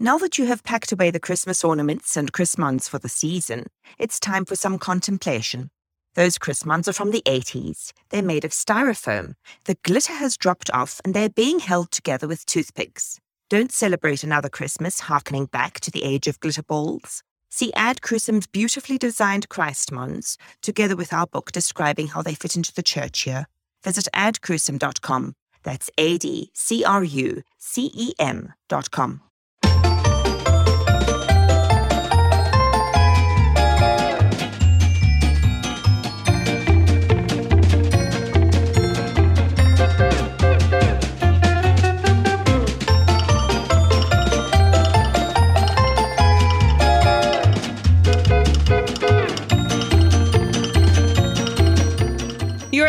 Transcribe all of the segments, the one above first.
Now that you have packed away the Christmas ornaments and Chrismons for the season, it's time for some contemplation. Those Chrismons are from the 80s. They're made of styrofoam. The glitter has dropped off and they're being held together with toothpicks. Don't celebrate another Christmas harkening back to the age of glitter balls. See Ad Crucem's beautifully designed Chrismons, together with our book describing how they fit into the church year. Visit adcrucem.com. That's A D C R U C E M.com.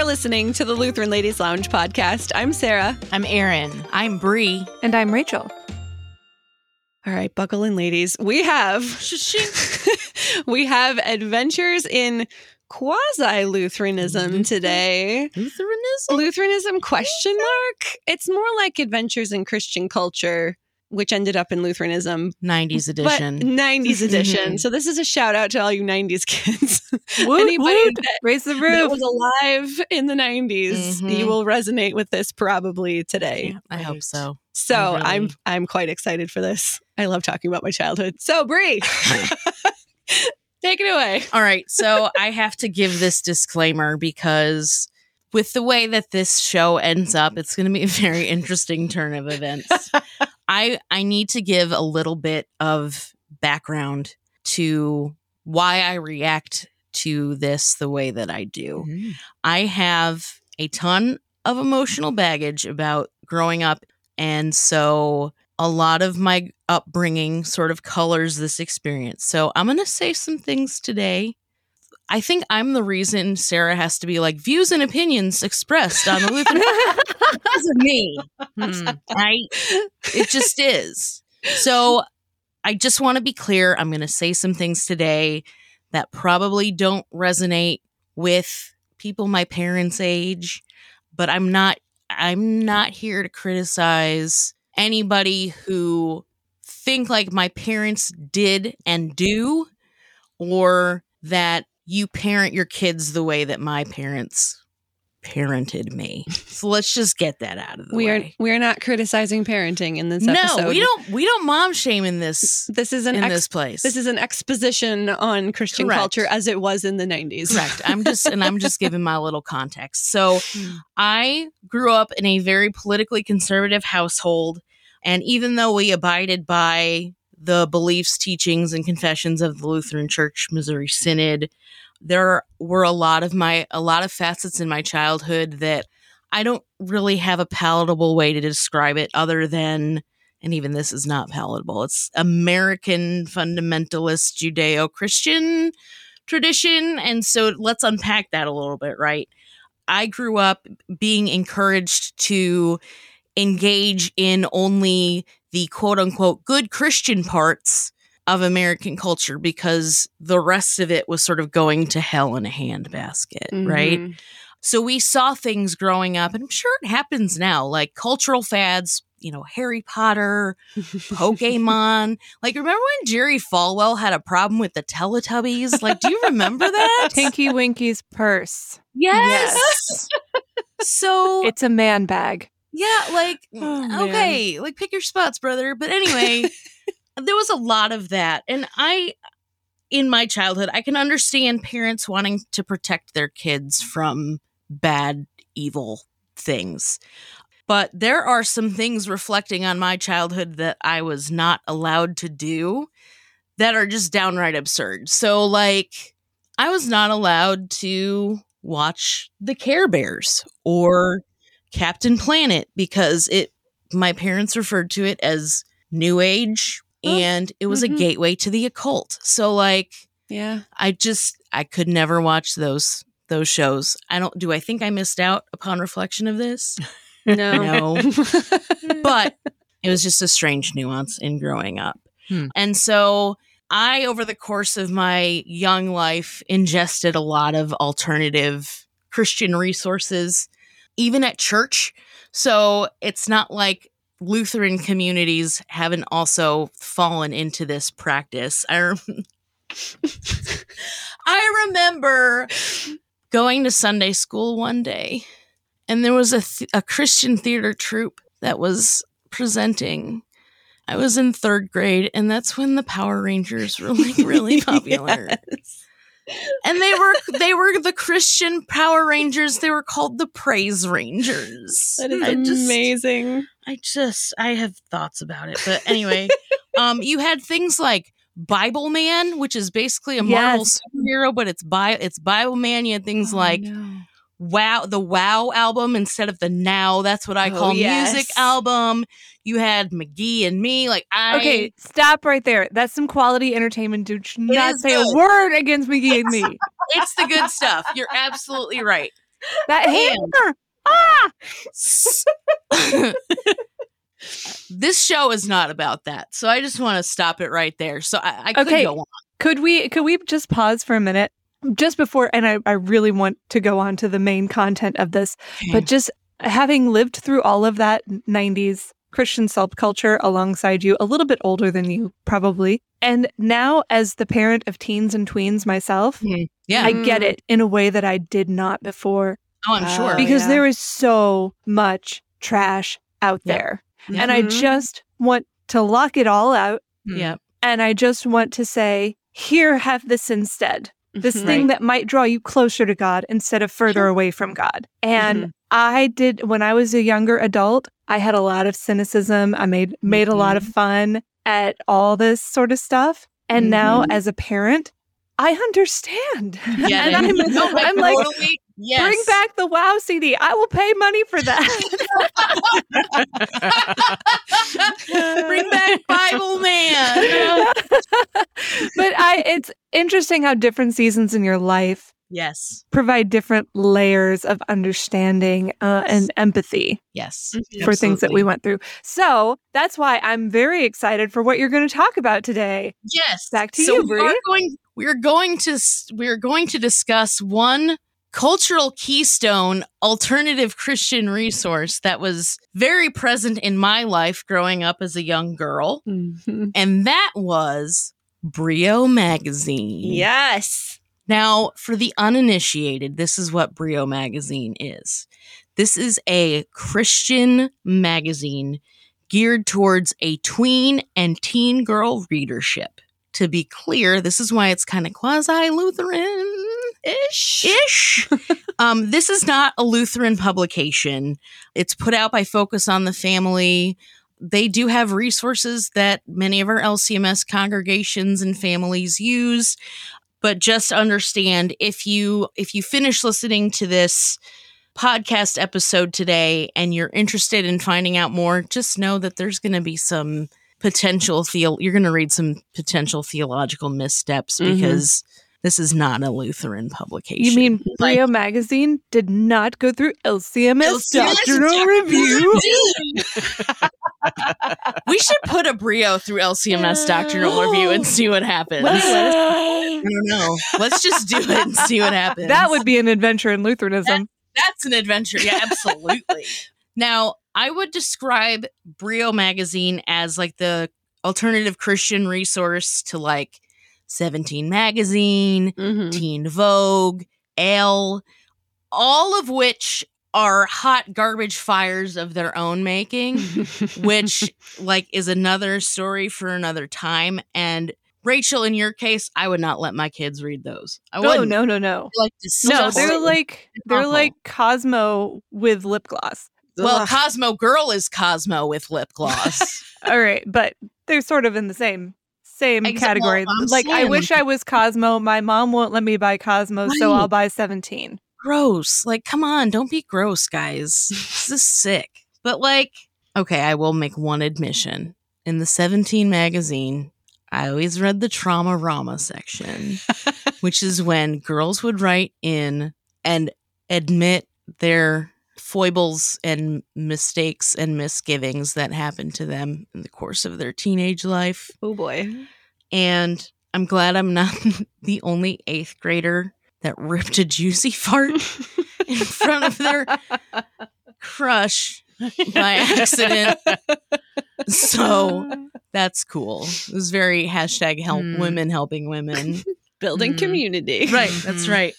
listening to the Lutheran Ladies Lounge podcast. I'm Sarah. I'm Erin. I'm Bri. And I'm Rachel. All right, buckle in, ladies. We have we have adventures in quasi Lutheranism mm-hmm. today. Lutheranism? Lutheranism question mark? It's more like adventures in Christian culture, which ended up in Lutheranism. 90s But edition. 90s edition. so this is a shout out to all you 90s kids. Woot, Anybody woot. that Raise the that roof. was alive in the 90s, Mhm. you will resonate with this probably today. I hope so. So I really- I'm I'm quite excited for this. I love talking about my childhood. So Bri, take it away. All right. So I have to give this disclaimer because with the way that this show ends up, it's going to be a very interesting turn of events. I I need to give a little bit of background to why I react to this the way that I do. Mm-hmm. I have a ton of emotional baggage about growing up. And so a lot of my upbringing sort of colors this experience. So I'm going to say some things today. I think I'm the reason Sarah has to be like views and opinions expressed on the Lutheran because of me. Hmm. I it just is. So I just want to be clear. I'm going to say some things today that probably don't resonate with people my parents' age, but I'm not I'm not here to criticize anybody who think like my parents did and do or that you parent your kids the way that my mm. parents parented me. So let's just get that out of the We are way. we are not criticizing parenting in this no, episode. we don't we don't mom shame in this This is an in ex- this place. this is an exposition on Christian Correct. culture as it was in the 90s. correct. I'm just and I'm just giving my little context. So hmm. I grew up in a very politically conservative household and even though we abided by the beliefs, teachings and confessions of the Lutheran Church Missouri Synod, there were a lot of my a lot of facets in my childhood that I don't really have a palatable way to describe it other than and even this is not palatable. It's American fundamentalist Judeo-Christian tradition and so let's unpack that a little bit, right? I grew up being encouraged to engage in only the quote unquote good Christian parts of American culture because the rest of it was sort of going to hell in a handbasket, right? Mhm. So we saw things growing up, and I'm sure it happens now, like cultural fads, you know, Harry Potter, Pokemon. like, remember when Jerry Falwell had a problem with the Teletubbies? Like, do you remember that? Tinky Winky's purse. Yes. so It's a man bag. yeah, like Oh, man. okay, like pick your spots, brother. But anyway, there was a lot of that, and I, in my childhood, I can understand parents wanting to protect their kids from bad, evil things. But there are some things reflecting on my childhood that I was not allowed to do that are just downright absurd. So, like, I was not allowed to watch the Care Bears or Captain Planet because it my parents referred to it as new age Oh, and it was mhm. a gateway to the occult. So like Yeah. I just I could never watch those those shows. I don't do I think I missed out upon reflection of this? No. No. but it was just a strange nuance in growing up. Hmm. And so I, over the course of my young life, ingested a lot of alternative Christian resources, even at church. So it's not like Lutheran communities haven't also fallen into this practice. I rem- I remember going to Sunday school one day, and there was a th- a Christian theater troupe that was presenting. I was in third grade, and that's when the Power Rangers were like really popular. And they were they were the Christian Power Rangers. They were called the Praise Rangers. That is I just- amazing. I just I have thoughts about it. But anyway, um you had things like Bibleman, which is basically a Marvel Yes. superhero, but it's Bi- it's Bibleman. You had things Oh, like no. Wow, the Wow album instead of the Now. That's what I Oh, call yes. music album. You had McGee and me. Like I Okay, stop right there. That's some quality entertainment. Do not say a word against McGee and me. it's the good stuff. You're absolutely right. That hammer. Ah! this show is not about that. So I just want to stop it right there. So I, I could Okay. go on. Could we could we just pause for a minute? Just before and I, I really want to go on to the main content of this, but just having lived through all of that 90s Christian subculture alongside you, a little bit older than you probably. And now as the parent of teens and tweens myself, yeah. I get it in a way that I did not before oh, I'm Oh, sure. because yeah. there is so much trash out Yep. there. Yep. And I Mhm. just want to lock it all out. yeah. And I just want to say, here, have this instead. This Mhm. thing that might draw you closer to God instead of further away from God. And Mhm. I did when I was a younger adult, I had a lot of cynicism. I made made a lot of fun at all this sort of stuff. And now Mhm. as a parent, I understand. Yeah, and I'm, no, I'm like, totally, yes. bring back the WoW CD. I will pay money for that. bring back Bibleman. but I it's interesting how different seasons in your life yes, provide different layers of understanding uh, and empathy yes, for things that we went through. So that's why I'm very excited for what you're going to talk about today. Yes. Back to so you, we Bri. are going. We are going to. We are going to discuss one cultural keystone alternative Christian resource that was very present in my life growing up as a young girl, Mhm. and that was Brio magazine. Yes. Now, for the uninitiated, this is what Brio magazine is. This is a Christian magazine geared towards a tween and teen girl readership. To be clear, this is why it's kind of quasi Lutheran Ish. ish. um, this is not a Lutheran publication. It's put out by Focus on the Family. They do have resources that many of our LCMS congregations and families use, but just understand if you if you finish listening to this podcast episode today and you're interested in finding out more, just know that there's going to be some potential theo you're going to read some potential theological missteps Mhm. because this is not a Lutheran publication. You mean Like- Brio magazine did not go through LCMS, LCMS doctrinal doctrinal review? we should put a Brio through LCMS doctrinal review and see what happens. I don't know. Let's just do it and see what happens. That would be an adventure in Lutheranism. that's an adventure. Yeah, absolutely. now, I would describe Brio magazine as like the alternative Christian resource to like 17 magazine, Mhm. Teen Vogue, Elle, all of which are hot garbage fires of their own making, which like is another story for another time. And Rachel, in your case, I would not let my kids read those. I No, wouldn't. no, no, no. Like No, they're like they're Awful. like Cosmo with lip gloss. well, Ugh. Cosmo Girl is Cosmo with lip gloss. All right, but they're sort of in the same same category. like I wish I was Cosmo. My mom won't let me buy Cosmo, so I'll buy 17. gross. Like, come on, don't be gross, guys. this is sick. But like, okay, I will make one admission. In the 17 magazine, I always read the trauma rama section, which is when girls would write in and admit their foibles and mistakes and misgivings that happened to them in the course of their teenage life. oh boy. And I'm glad I'm not the only eighth grader that ripped a juicy fart in front of their crush by accident. so that's cool. It was very hashtag help Mm. women helping women. Building Mhm. community. Right, that's right.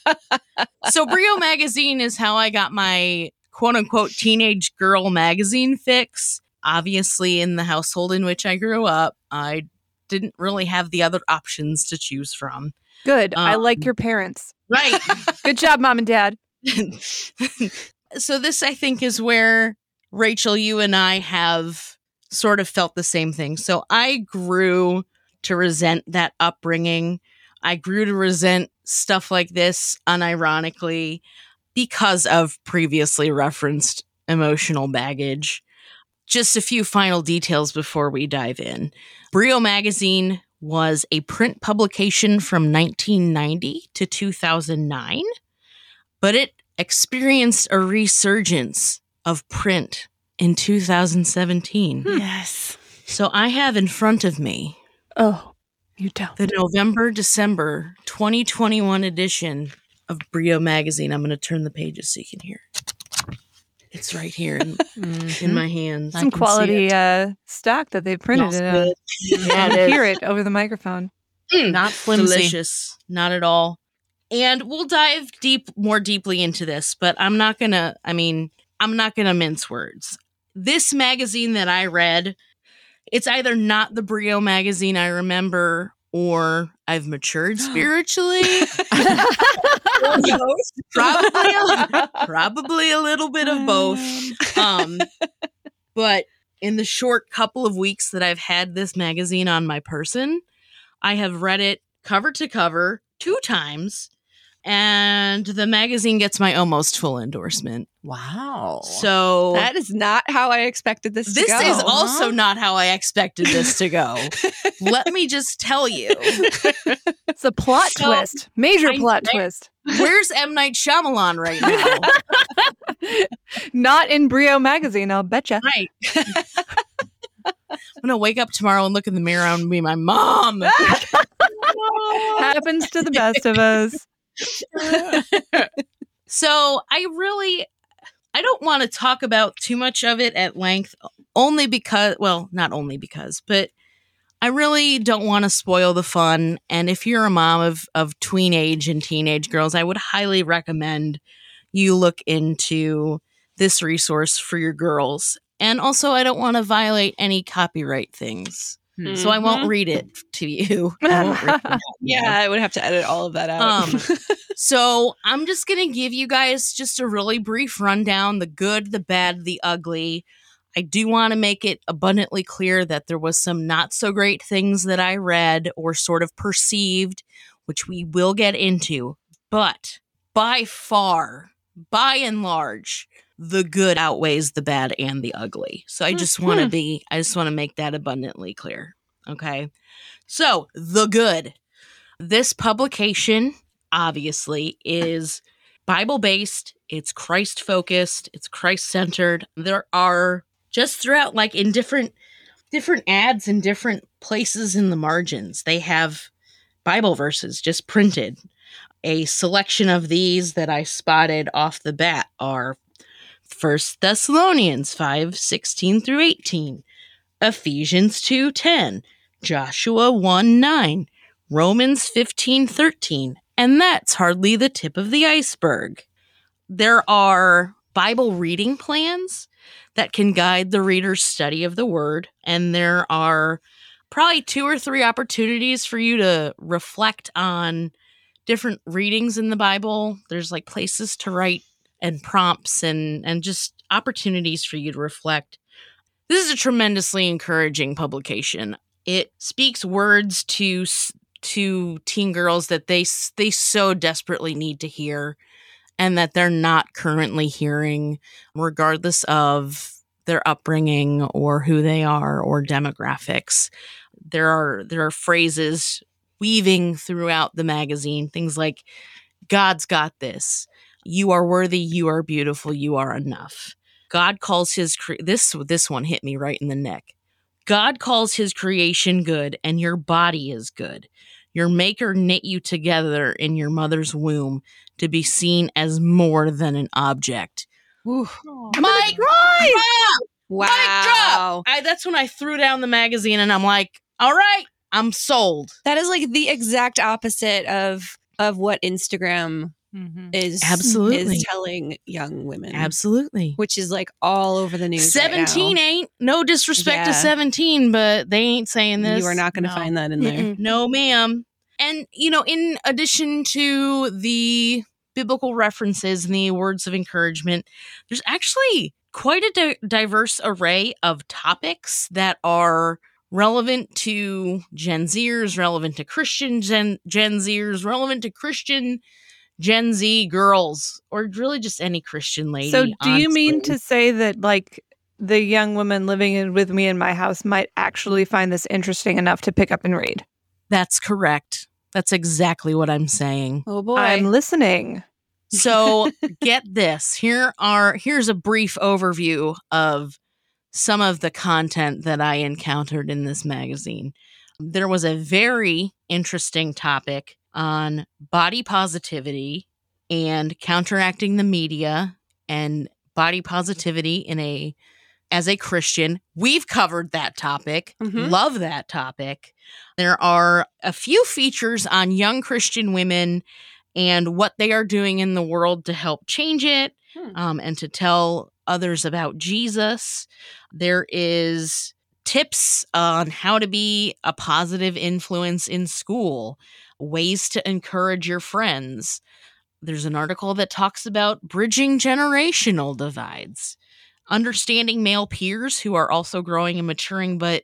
so Brio magazine is how I got my quote unquote teenage girl magazine fix. Obviously, in the household in which I grew up, I didn't really have the other options to choose from. Good. I Um, like your parents. Right. Good job, mom and dad. so this I think is where Rachel you and I have sort of felt the same thing. So I grew to resent that upbringing. I grew to resent stuff like this unironically because of previously referenced emotional baggage. Just a few final details before we dive in. Brio magazine was a print publication from 1990 to 2009 but it experienced a resurgence of print in 2017. Hmm. Yes. So I have in front of me Oh, you don't. the November December 2021 edition of Brio magazine. I'm going to turn the pages so you can hear. It's right here in, mm-hmm. Mm-hmm. in my hands. Some quality uh, stock that they've printed Smells it on. good. You Yeah, can it is. hear it over the microphone. Mm, not flimsy. delicious not at all and we'll dive deep more deeply into this but i'm not gonna i mean i'm not gonna mince words this magazine that i read it's either not the brio magazine i remember or i've matured spiritually. Probably a, probably a little bit of both. Um but in the short couple of weeks that i've had this magazine on my person i have read it cover to cover two times and the magazine gets my almost full endorsement Wow. so That is not how I expected this, this to go. is also not how i expected this to go let me just tell you It's a plot So- twist. Major I- plot I- twist. where's m night Shyamalan right now Not in Brio magazine, I'll betcha. right i'm gonna wake up tomorrow and look in the mirror and be my mom Happens to the best of us. so I really I don't want to talk about too much of it at length only because well, not only because, but I really don't want to spoil the fun and if you're a mom of of tween age and teenage girls, I would highly recommend you look into this resource for your girls. And also I don't want to violate any copyright things. So I won't read it to you. It. Yeah, I would have to edit all of that out. Um, so I'm just gonna give you guys just a really brief rundown: the good, the bad, the ugly. I do want to make it abundantly clear that there was some not so great things that I read or sort of perceived, which we will get into. But by far, by and large, the good outweighs the bad and the ugly. So I just want to hmm. be, I just want to make that abundantly clear. Okay. So the good. This publication obviously is Bible based, it's Christ focused, it's Christ centered. There are just throughout like in different different ads in different places in the margins. They have Bible verses just printed. A selection of these that I spotted off the bat are First Thessalonians 5, 16 through 18, Ephesians 2, 10, Joshua 1, 9, Romans 15, 13, and that's hardly the tip of the iceberg. There are Bible reading plans that can guide the reader's study of the word, and there are probably two or three opportunities for you to reflect on different readings in the Bible. There's like places to write and prompts and and just opportunities for you to reflect. This is a tremendously encouraging publication. It speaks words to to teen girls that they they so desperately need to hear and that they're not currently hearing regardless of their upbringing or who they are or demographics. There are there are phrases weaving throughout the magazine things like God's got this. You are worthy, you are beautiful, you are enough. God calls his cre- this this one hit me right in the neck. God calls his creation good and your body is good. Your maker knit you together in your mother's womb to be seen as more than an object. Ooh. My drop! Wow. Mic drop! I, that's when I threw down the magazine and I'm like, all right, I'm sold. That is like the exact opposite of of what Instagram Mm-hmm. is Absolutely. is telling young women. Absolutely. Which is like all over the news. right now. 17 ain't no disrespect to 17, but they ain't saying this. You are not going to No. find that in there. Mm-mm. No, ma'am. And, you know, in addition to the biblical references and the words of encouragement, there's actually quite a di- diverse array of topics that are relevant to Gen Zers, relevant to Christian Gen, Gen Zers, relevant to Christian Gen Z girls, or really just any Christian lady. So, do you mean to say that, like, the young woman living in, with me in my house might actually find this interesting enough to pick up and read? That's correct. That's exactly what I'm saying. Oh boy. I'm listening. So get this. Here are here's a brief overview of some of the content that I encountered in this magazine. There was a very interesting topic on body positivity and counteracting the media and body positivity in a as a Christian. We've covered that topic. Mhm. Love that topic. There are a few features on young Christian women and what they are doing in the world to help change it Hmm. um, and to tell others about Jesus. There is tips on how to be a positive influence in school, ways to encourage your friends. There's an article that talks about bridging generational divides, understanding male peers who are also growing and maturing, but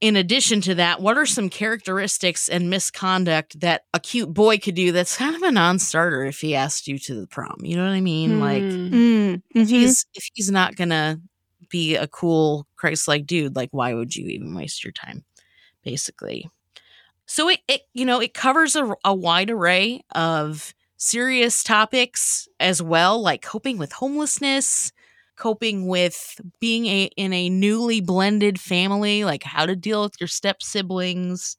in addition to that, what are some characteristics and misconduct that a cute boy could do that's kind of a non-starter if he asked you to the prom? You know what I mean? Like Hmm. Mm, if mhm. he's if he's not gonna be a cool Christ-like dude, like why would you even waste your time? Basically. So it, it you know, it covers a, a wide array of serious topics as well, like coping with homelessness, coping with being a in a newly blended family, like how to deal with your step siblings,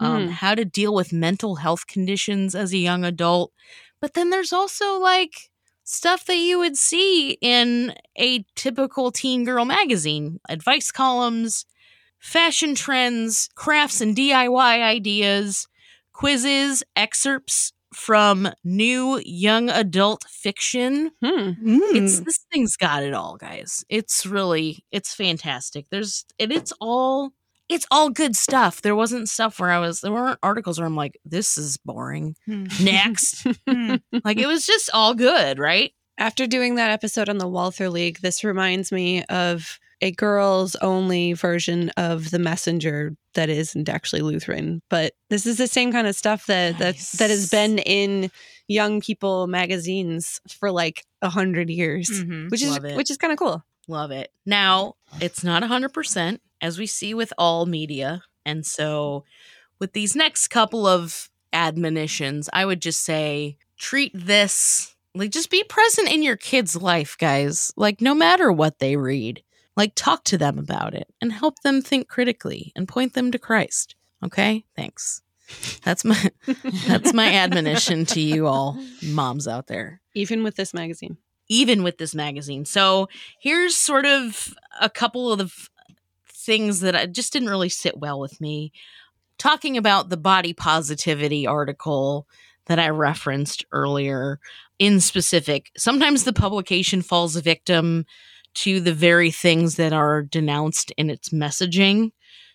um, Hmm. how to deal with mental health conditions as a young adult. But then there's also like stuff that you would see in a typical teen girl magazine advice columns, fashion trends, crafts and DIY ideas, quizzes, excerpts from new young adult fiction. Hmm. It's Mm. this thing's got it all, guys. It's really it's fantastic. There's and it's all it's all good stuff. There wasn't stuff where I was there weren't articles where I'm like, this is boring. Next. like it was just all good, right? After doing that episode on the Walther League, this reminds me of a girls only version of the messenger that isn't actually Lutheran. But this is the same kind of stuff that that, that has been in young people magazines for like a hundred years. Mm-hmm. Which is Love which is kind of cool. Love it. Now, it's not a 100%, as we see with all media. And so, with these next couple of admonitions, I would just say treat this like just be present in your kid's life, guys. Like, no matter what they read, like, talk to them about it and help them think critically and point them to Christ. Okay? Thanks. That's my that's my admonition to you all moms out there Even with this magazine. even with this magazine. So here's sort of a couple of the f- things that I just didn't really sit well with me. Talking about the body positivity article that I referenced earlier in specific, sometimes the publication falls a victim to the very things that are denounced in its messaging.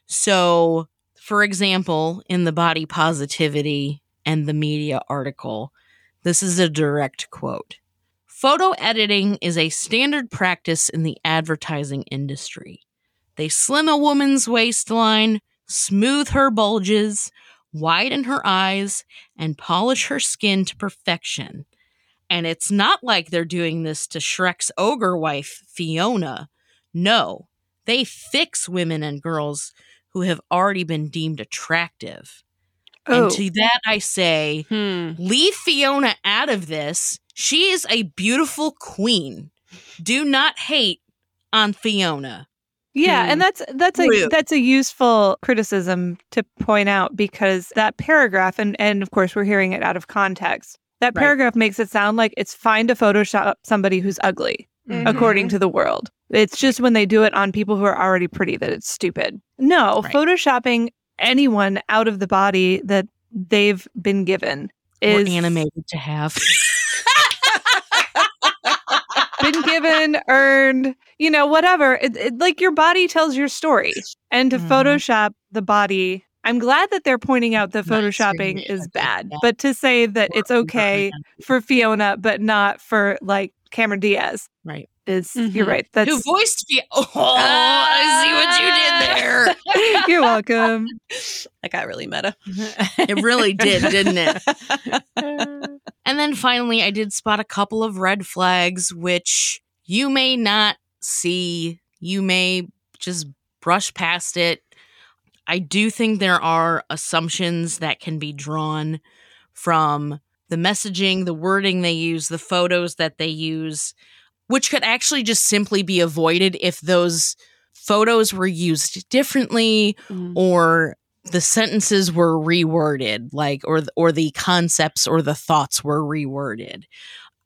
So, for example, in the body positivity and the media article, this is a direct quote. Photo editing is a standard practice in the advertising industry. They slim a woman's waistline, smooth her bulges, widen her eyes, and polish her skin to perfection. And it's not like they're doing this to Shrek's ogre wife, Fiona. No, they fix women and girls who have already been deemed attractive. Oh, And to that I say, Hmm. leave Fiona out of this. She is a beautiful queen. Do not hate on Fiona. yeah, Hmm. and that's that's a Rude. that's a useful criticism to point out because that paragraph, and and of course we're hearing it out of context. That Right. paragraph makes it sound like it's fine to Photoshop somebody who's ugly, Mhm. according to the world. It's just when they do it on people who are already pretty that it's stupid. No, Right. photoshopping anyone out of the body that they've been given Or is animated to have. been given, earned, you know, whatever. It, it, like your body tells your story. And to Mhm. Photoshop the body, I'm glad that they're pointing out that photoshopping yeah, is bad. yeah. But to say that it's okay for Fiona, but not for like Cameron Diaz Right. is you're Mhm. right. That's Who voiced Fia- Oh, I see what you did there. you're welcome. That got really meta. It really did, didn't it? And then finally, I did spot a couple of red flags, which you may not see. You may just brush past it. I do think there are assumptions that can be drawn from the messaging, the wording they use, the photos that they use, which could actually just simply be avoided if those photos were used differently Mm. or the sentences were reworded like or or the concepts or the thoughts were reworded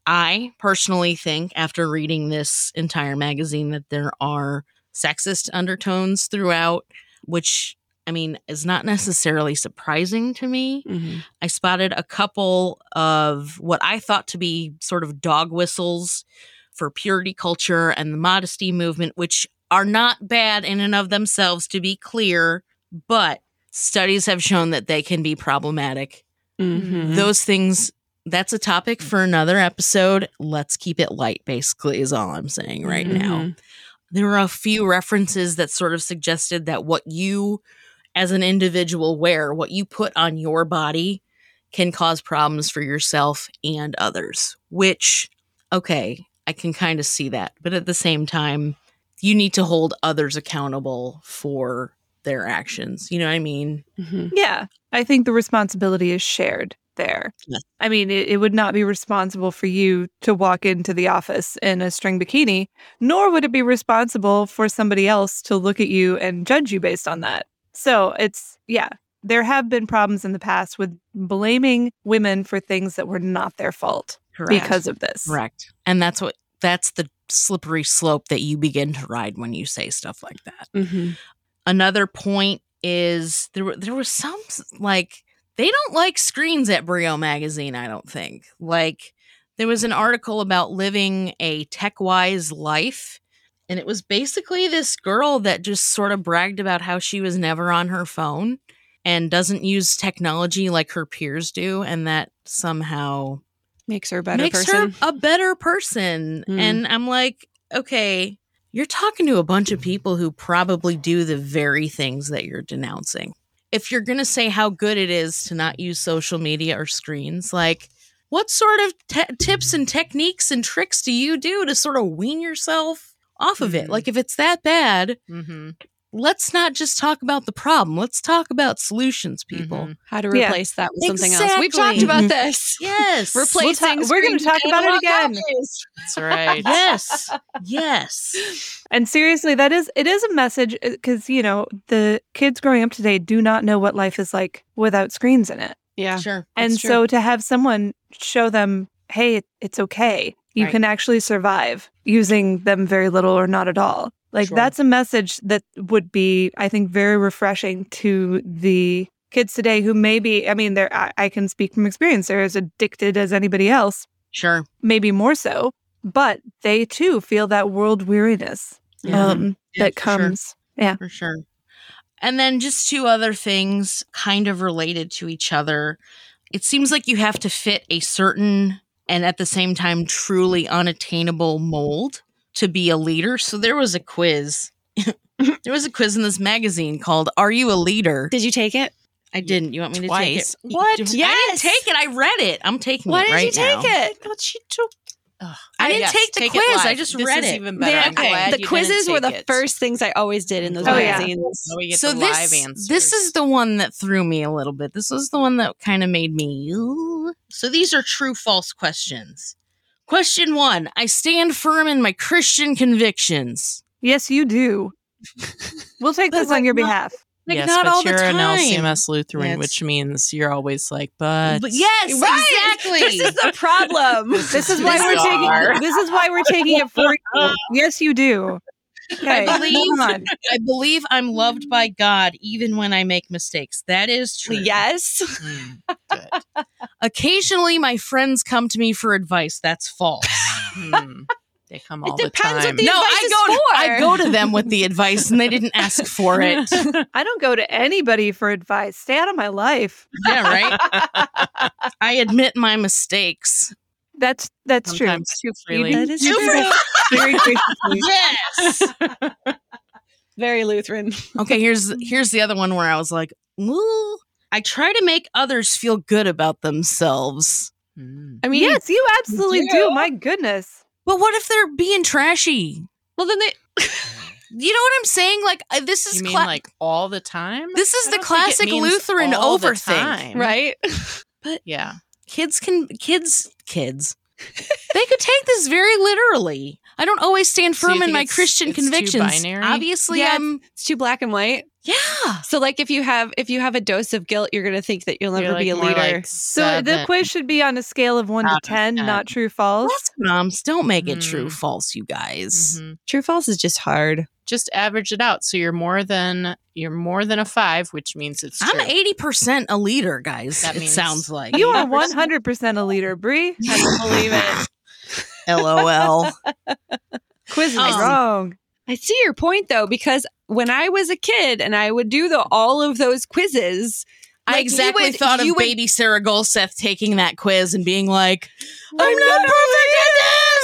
i personally think after reading this entire magazine that there are sexist undertones throughout which i mean is not necessarily surprising to me Mhm. I spotted a couple of what I thought to be sort of dog whistles for purity culture and the modesty movement, which are not bad in and of themselves, to be clear, but studies have shown that they can be problematic. Mhm. Those things, that's a topic for another episode. Let's keep it light, basically, is all I'm saying right now Mhm. there were a few references that sort of suggested that what you as an individual wear what you put on your body can cause problems for yourself and others which okay i can kind of see that but at the same time you need to hold others accountable for their actions you know what i mean Mhm. Yeah. I think the responsibility is shared there. Yes. I mean, it, it would not be responsible for you to walk into the office in a string bikini, nor would it be responsible for somebody else to look at you and judge you based on that. So it's, yeah, there have been problems in the past with blaming women for things that were not their fault correct because of this. correct and that's what that's the slippery slope that you begin to ride when you say stuff like that Mhm. another point is there were there was some like they don't like screens at Brio magazine, I don't think. Like there was an article about living a tech-wise life and it was basically this girl that just sort of bragged about how she was never on her phone and doesn't use technology like her peers do and that somehow Makes her a better makes person. her a better person. Mm. And I'm like, okay, you're talking to a bunch of people who probably do the very things that you're denouncing. If you're going to say how good it is to not use social media or screens, like, what sort of te- tips and techniques and tricks do you do to sort of wean yourself off of it? Mhm. Like, if it's that bad, Mm-hmm. let's not just talk about the problem. Let's talk about solutions, people. Mhm. How to Yeah. replace that with something else. We've talked about this. Yes. Replacing. We'll ta- we're gonna talk about it again. copies. That's right. yes. Yes. And seriously, that is it is a message because you know the kids growing up today do not know what life is like without screens in it. Yeah. Sure. and true. so to have someone show them, hey, it's okay. You Right. can actually survive using them very little or not at all. Like Sure. that's a message that would be, I think, very refreshing to the kids today who maybe, I mean, they're I, I can speak from experience, they're as addicted as anybody else, Sure. maybe more so, but they too feel that world weariness Yeah. um, Yeah, that for sure. comes. Yeah. for sure. And then just two other things kind of related to each other. It seems like you have to fit a certain and at the same time truly unattainable mold to be a leader. So there was a quiz. there was a quiz in this magazine called Are You a Leader? Did you take it? I didn't. You want me to take it? What? Yes. I didn't take it. I read it. I'm taking it. right now. Why did you take now. it? What she took. Ugh. I didn't Yes, take the it quiz. I just This read is it. even better. I'm Okay, the quizzes were the it. first things I always did in those Oh, yeah. magazines. So we get so the this, live. This is the one that threw me a little bit. This was the one that kind of made me. "Ooh." So these are true false questions. Question one I stand firm in my Christian convictions. Yes, you do. We'll take this on your not- behalf. Like yes, not but all you're time. an LCMS Lutheran, That's- which means you're always like, but, But yes, Right. exactly. This is the problem. This is why we're taking. This is why we're taking it for you. Yes, you do. Okay, believe- on. I believe I'm loved by God even when I make mistakes. That is true. Yes. Mm, good. Occasionally, my friends come to me for advice. That's false. Hmm. They come all depends the what time. the- no, advice I is go. To, for. I go to them with the advice, and they didn't ask for it. I don't go to anybody for advice. Stay out of my life. Yeah, right. I admit my mistakes. That's that's true. Too freely. That is Too true. free. Very graciously. Yes. Very Lutheran. Okay, here's here's the other one where I was like, "Ooh." I try to make others feel good about themselves. Mm. I mean, yes, you absolutely do. do. My goodness. But what if they're being trashy? well, then they. You know what I'm saying? Like this is You mean cla- like all the time? this is I the don't think it classic means Lutheran all the over thing. time. Right? Yeah. Kids can kids kids. they could take this very literally. I don't always stand So you firm in think my it's- Christian it's too convictions. binary? Obviously, Yeah, I'm It's too black and white. Yeah. So, like, if you have if you have a dose of guilt, you're gonna think that you'll never You're be a like more leader. like So the quiz should be on a scale of one to ten, not true false. Moms. Don't make it true Mm. false, you guys. Mhm. True false is just hard. Just average it out. So you're more than you're more than a five, which means it's I'm eighty percent a leader, guys. That it means- sounds like You are one hundred percent a leader, Bri. I don't believe it. LOL. Quiz is Um, wrong. I see your point though, because when I was a kid and I would do the all of those quizzes, I like, you exactly would- thought of would- baby Sarah Golseth taking that quiz and being like, "I'm I'm not not perfect at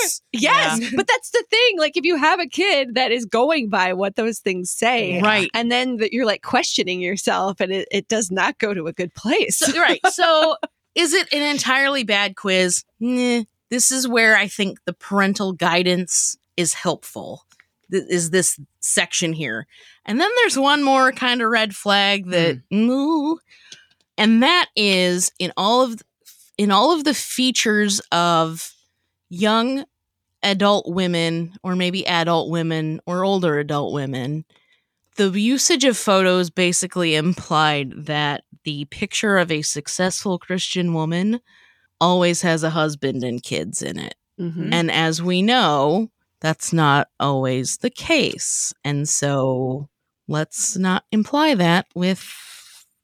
this." Yes, but that's the thing. Like, if you have a kid that is going by what those things say, Right. and then that you're like questioning yourself, and it, it does not go to a good place. So, right. So, is it an entirely bad quiz? Nah. This is where I think the parental guidance is helpful. Th- Is this section here? And then there's one more kind of red flag that, no, and that is in all of in all of the features of young adult women, or maybe adult women, or older adult women. The usage of photos basically implied that the picture of a successful Christian woman always has a husband and kids in it. Mhm. And as we know, that's not always the case. And so let's not imply that with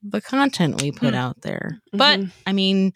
the content we put Hmm. out there. But Mhm. I mean,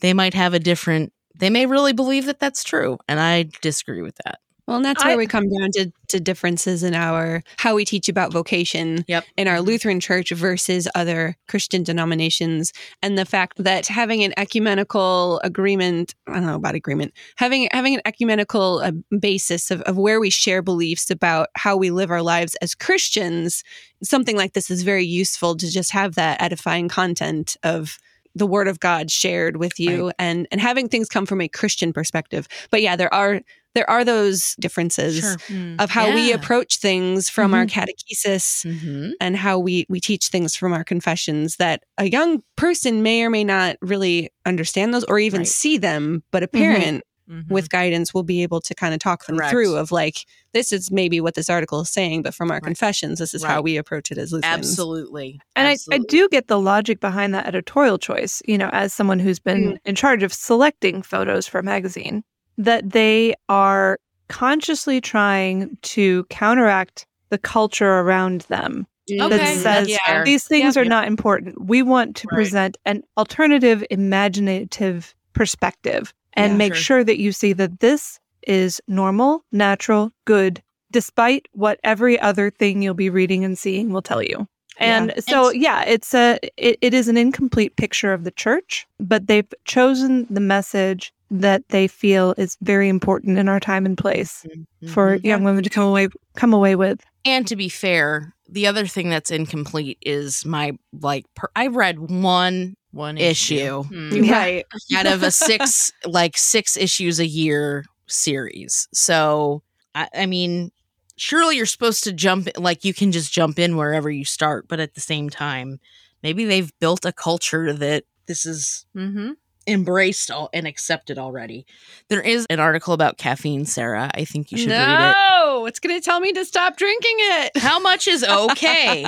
they might have a different, they may really believe that that's true. And I disagree with that. Well, and that's I- where we come down to, to differences in our how we teach about vocation Yep. in our Lutheran church versus other Christian denominations, and the fact that having an ecumenical agreement, I don't know about agreement, having having an ecumenical uh, basis of, of where we share beliefs about how we live our lives as Christians, something like this is very useful to just have that edifying content of the word of God shared with you and and having things come from a Christian perspective. But yeah, there are there are those differences Mm. of how we approach things from our Mhm. catechesis Mm-hmm. and how we we teach things from our confessions that a young person may or may not really understand those or even Right. see them but a parent Mhm. with guidance will be able to kind of talk them Correct. through of like this is maybe what this article is saying but from our Right. confessions this is how we approach it as Lutherans. Absolutely. And I, I do get the logic behind that editorial choice, you know, as someone who's been in charge of selecting photos for a magazine, that they are consciously trying to counteract the culture around them. Okay. that says Yeah. these things Yep. are not important. We want to Right. present an alternative, imaginative perspective and Yeah, make sure. sure that you see that this is normal, natural, good, despite what every other thing you'll be reading and seeing will tell you. And so, And- yeah, it's a it, it is an incomplete picture of the church, but they've chosen the message that they feel is very important in our time and place for Mhm. young women to come away come away with. And to be fair, the other thing that's incomplete is my like. Per- I read one one issue. Mm. Yeah. right out of a six like six issues a year series. So I, I mean, surely you're supposed to jump like you can just jump in wherever you start, but at the same time, maybe they've built a culture that this is Mm-hmm. Embraced all and accepted already. There is an article about caffeine, Sarah. I think you should read it. no it's going to tell me to stop drinking it. How much is okay?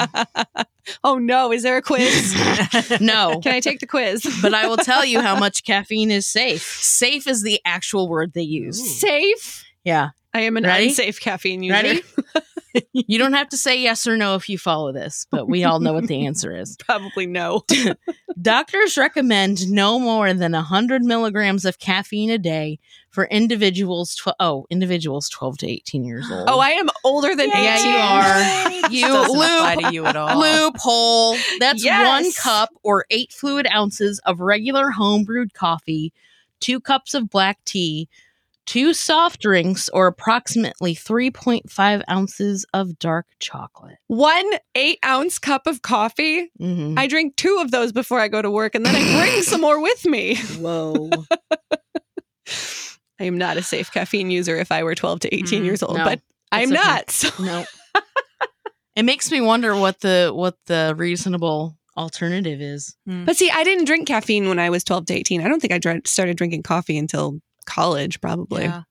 oh no is there a quiz no. can i take the quiz But I will tell you how much caffeine is safe. Safe is the actual word they use. safe Yeah. i am an Ready? unsafe caffeine user Ready? You don't have to say yes or no if you follow this, but we all know what the answer is. Probably no. Doctors recommend no more than 100 milligrams of caffeine a day for individuals. Tw- oh, individuals 12 to 18 years old. Oh, I am older than Yeah, 18. you are. You loop to you at all. loophole. That's Yes. one cup or eight fluid ounces of regular home brewed coffee, two cups of black tea, two soft drinks, or approximately 3.5 ounces of dark chocolate. One eight ounce cup of coffee. Mhm. I drink two of those before I go to work, and then I bring some more with me. Whoa. I am not a safe caffeine user if I were 12 to 18 Mm, years old, no. but I'm okay. not. So no. it makes me wonder what the what the reasonable alternative is. But see, I didn't drink caffeine when I was 12 to 18. I don't think I dr- started drinking coffee until college, probably. Yeah.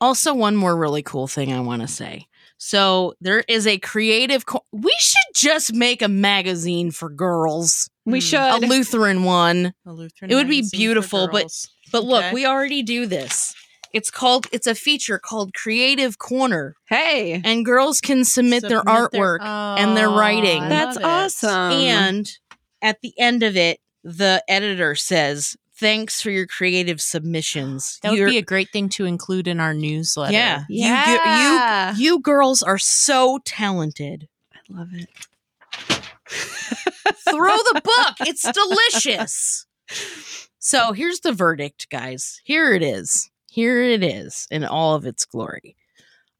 Also, one more really cool thing I want to say. So there is a creative. Co- we should just make a magazine for girls, We Hmm. should. a Lutheran one. A Lutheran It would be beautiful, but- But look, Okay. we already do this. It's called. It's a feature called Creative Corner, hey, and girls can submit, their Submit artwork. and their Oh, writing. That's awesome. and at the end of it, the editor says, "Thanks for your creative submissions." That would You're- be a great thing to include in our newsletter. yeah. You, yeah. gi- you you girls are so talented. I love it. Throw the book. It's delicious. So here's the verdict, guys. Here it is. Here it is in all of its glory.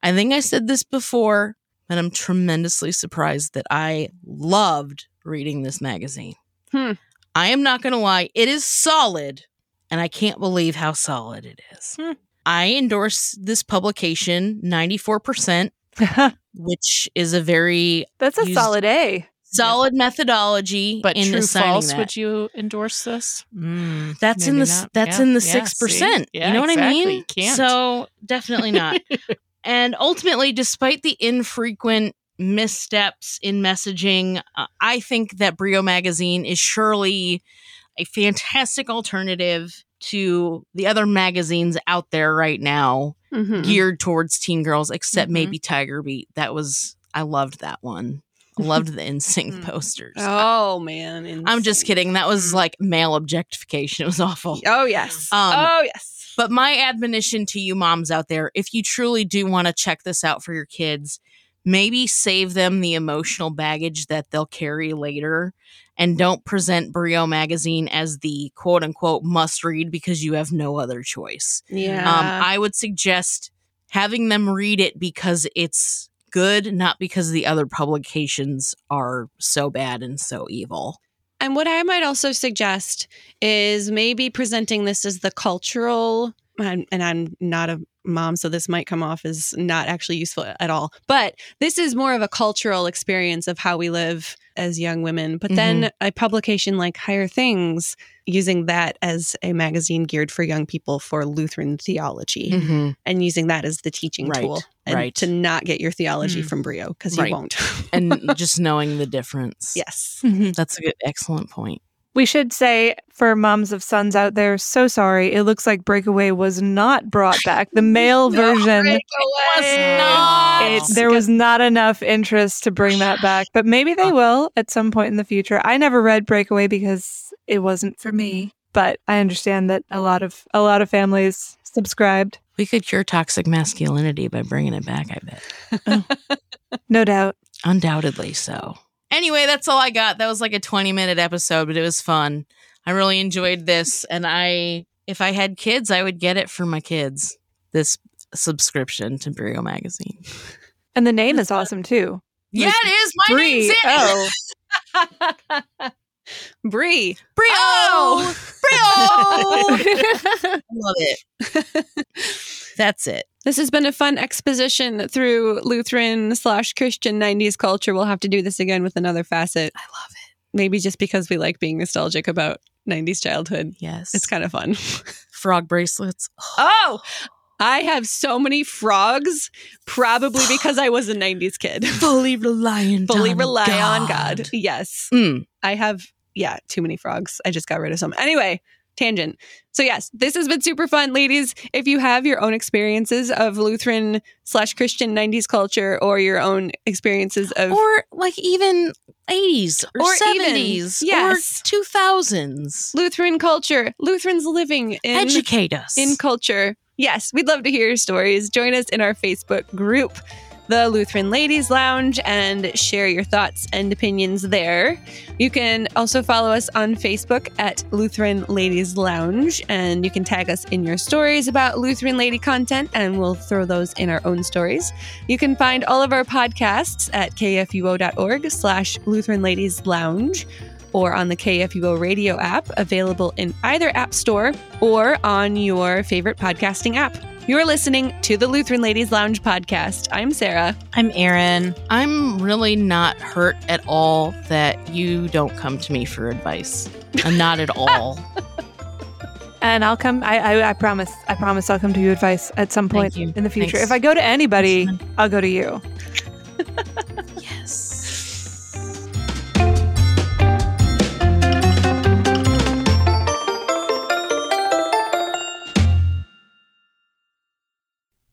I think I said this before, and I'm tremendously surprised that I loved reading this magazine. Hmm. I am not going to lie, it is solid, and I can't believe how solid it is. Hmm. I endorse this publication 94%, which is a very That's a Use- solid A. solid methodology But in true false, that. would you endorse this? Mm, That's in the not. that's Yeah, in the yeah, six see? percent. Yeah, you know what I mean? Can't. So definitely not. and ultimately, despite the infrequent missteps in messaging, uh, I think that Brio Magazine is surely a fantastic alternative to the other magazines out there right now Mhm. geared towards teen girls, except Mhm. maybe Tiger Beat. That was I loved that one. I loved the NSYNC Mm. posters. Oh man, I'm just kidding. That was Mm. like male objectification. It was awful. Oh yes. Um, oh yes. But my admonition to you moms out there, if you truly do want to check this out for your kids, maybe save them the emotional baggage that they'll carry later and don't present Brio magazine as the quote unquote must read because you have no other choice. yeah. Um, I would suggest having them read it because it's good, not because the other publications are so bad and so evil. And what I might also suggest is maybe presenting this as the cultural, and, and I'm not a mom, so this might come off as not actually useful at all. But this is more of a cultural experience of how we live as young women. But then mm-hmm. a publication like Higher Things, using that as a magazine geared for young people for Lutheran theology mm-hmm. and using that as the teaching Right, tool. And right. to not get your theology Mm. from Brio because Right. you won't. And just knowing the difference. yes. Mm-hmm. That's a good, excellent point. We should say for moms of sons out there, so sorry. It looks like Breakaway was not brought back. The male version, was not. it, there was not enough interest to bring that back, but maybe they will at some point in the future. I never read Breakaway because it wasn't for me, but I understand that a lot of a lot of families subscribed. We could cure toxic masculinity by bringing it back, I bet. Oh. No doubt. Undoubtedly so. Anyway, that's all I got. That was like a 20 minute episode, but it was fun. I really enjoyed this. And I, if I had kids, I would get it for my kids. This subscription to Brio Magazine. And the name is awesome too. Yeah, it is. My Bri. name's it. Oh. Bri. Brio. Oh. Brio. Love it. That's it. This has been a fun exposition through Lutheran slash Christian 90s culture. We'll have to do this again with another facet. I love it. Maybe just because we like being nostalgic about 90s childhood. Yes. It's kind of fun. frog bracelets. Oh, I have so many frogs, probably because I was a 90s kid. Fully reliant Fully on rely God. on God. Yes. Mm. I have, yeah, too many frogs. I just got rid of some. Anyway, tangent. So yes, this has been super fun, ladies. If you have your own experiences of Lutheran slash Christian '90s culture, or your own experiences of, or like even 80s or, Or even- 70s yes. or 2000s. Lutheran culture, Lutherans living in Educate us. in culture. Yes, we'd love to hear your stories. Join us in our Facebook group, the Lutheran Ladies Lounge, and share your thoughts and opinions there. You can also follow us on Facebook at Lutheran Ladies Lounge, and you can tag us in your stories about Lutheran lady content, and we'll throw those in our own stories. You can find all of our podcasts at kfuo.org slash Lutheran Ladies Lounge or on the KFUO radio app, available in either app store or on your favorite podcasting app. You're listening to the Lutheran Ladies Lounge podcast. I'm Sarah. I'm Erin. I'm really not hurt at all that you don't come to me for advice. I'm not at all. And I'll come. I, I I promise. I promise I'll come to you advice at some point in the future. Thanks. If I go to anybody, I'll go to you.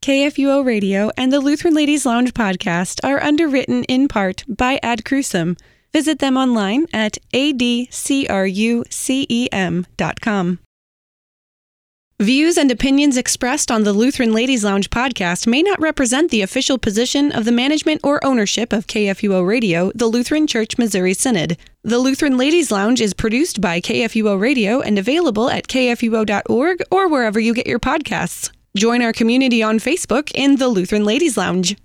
KFUO Radio and the Lutheran Ladies Lounge podcast are underwritten in part by Ad Crucem. Visit them online at adcrucem.com. Views and opinions expressed on the Lutheran Ladies Lounge podcast may not represent the official position of the management or ownership of KFUO Radio, the Lutheran Church Missouri Synod. The Lutheran Ladies Lounge is produced by KFUO Radio and available at kfuo.org or wherever you get your podcasts. Join our community on Facebook in the Lutheran Ladies Lounge.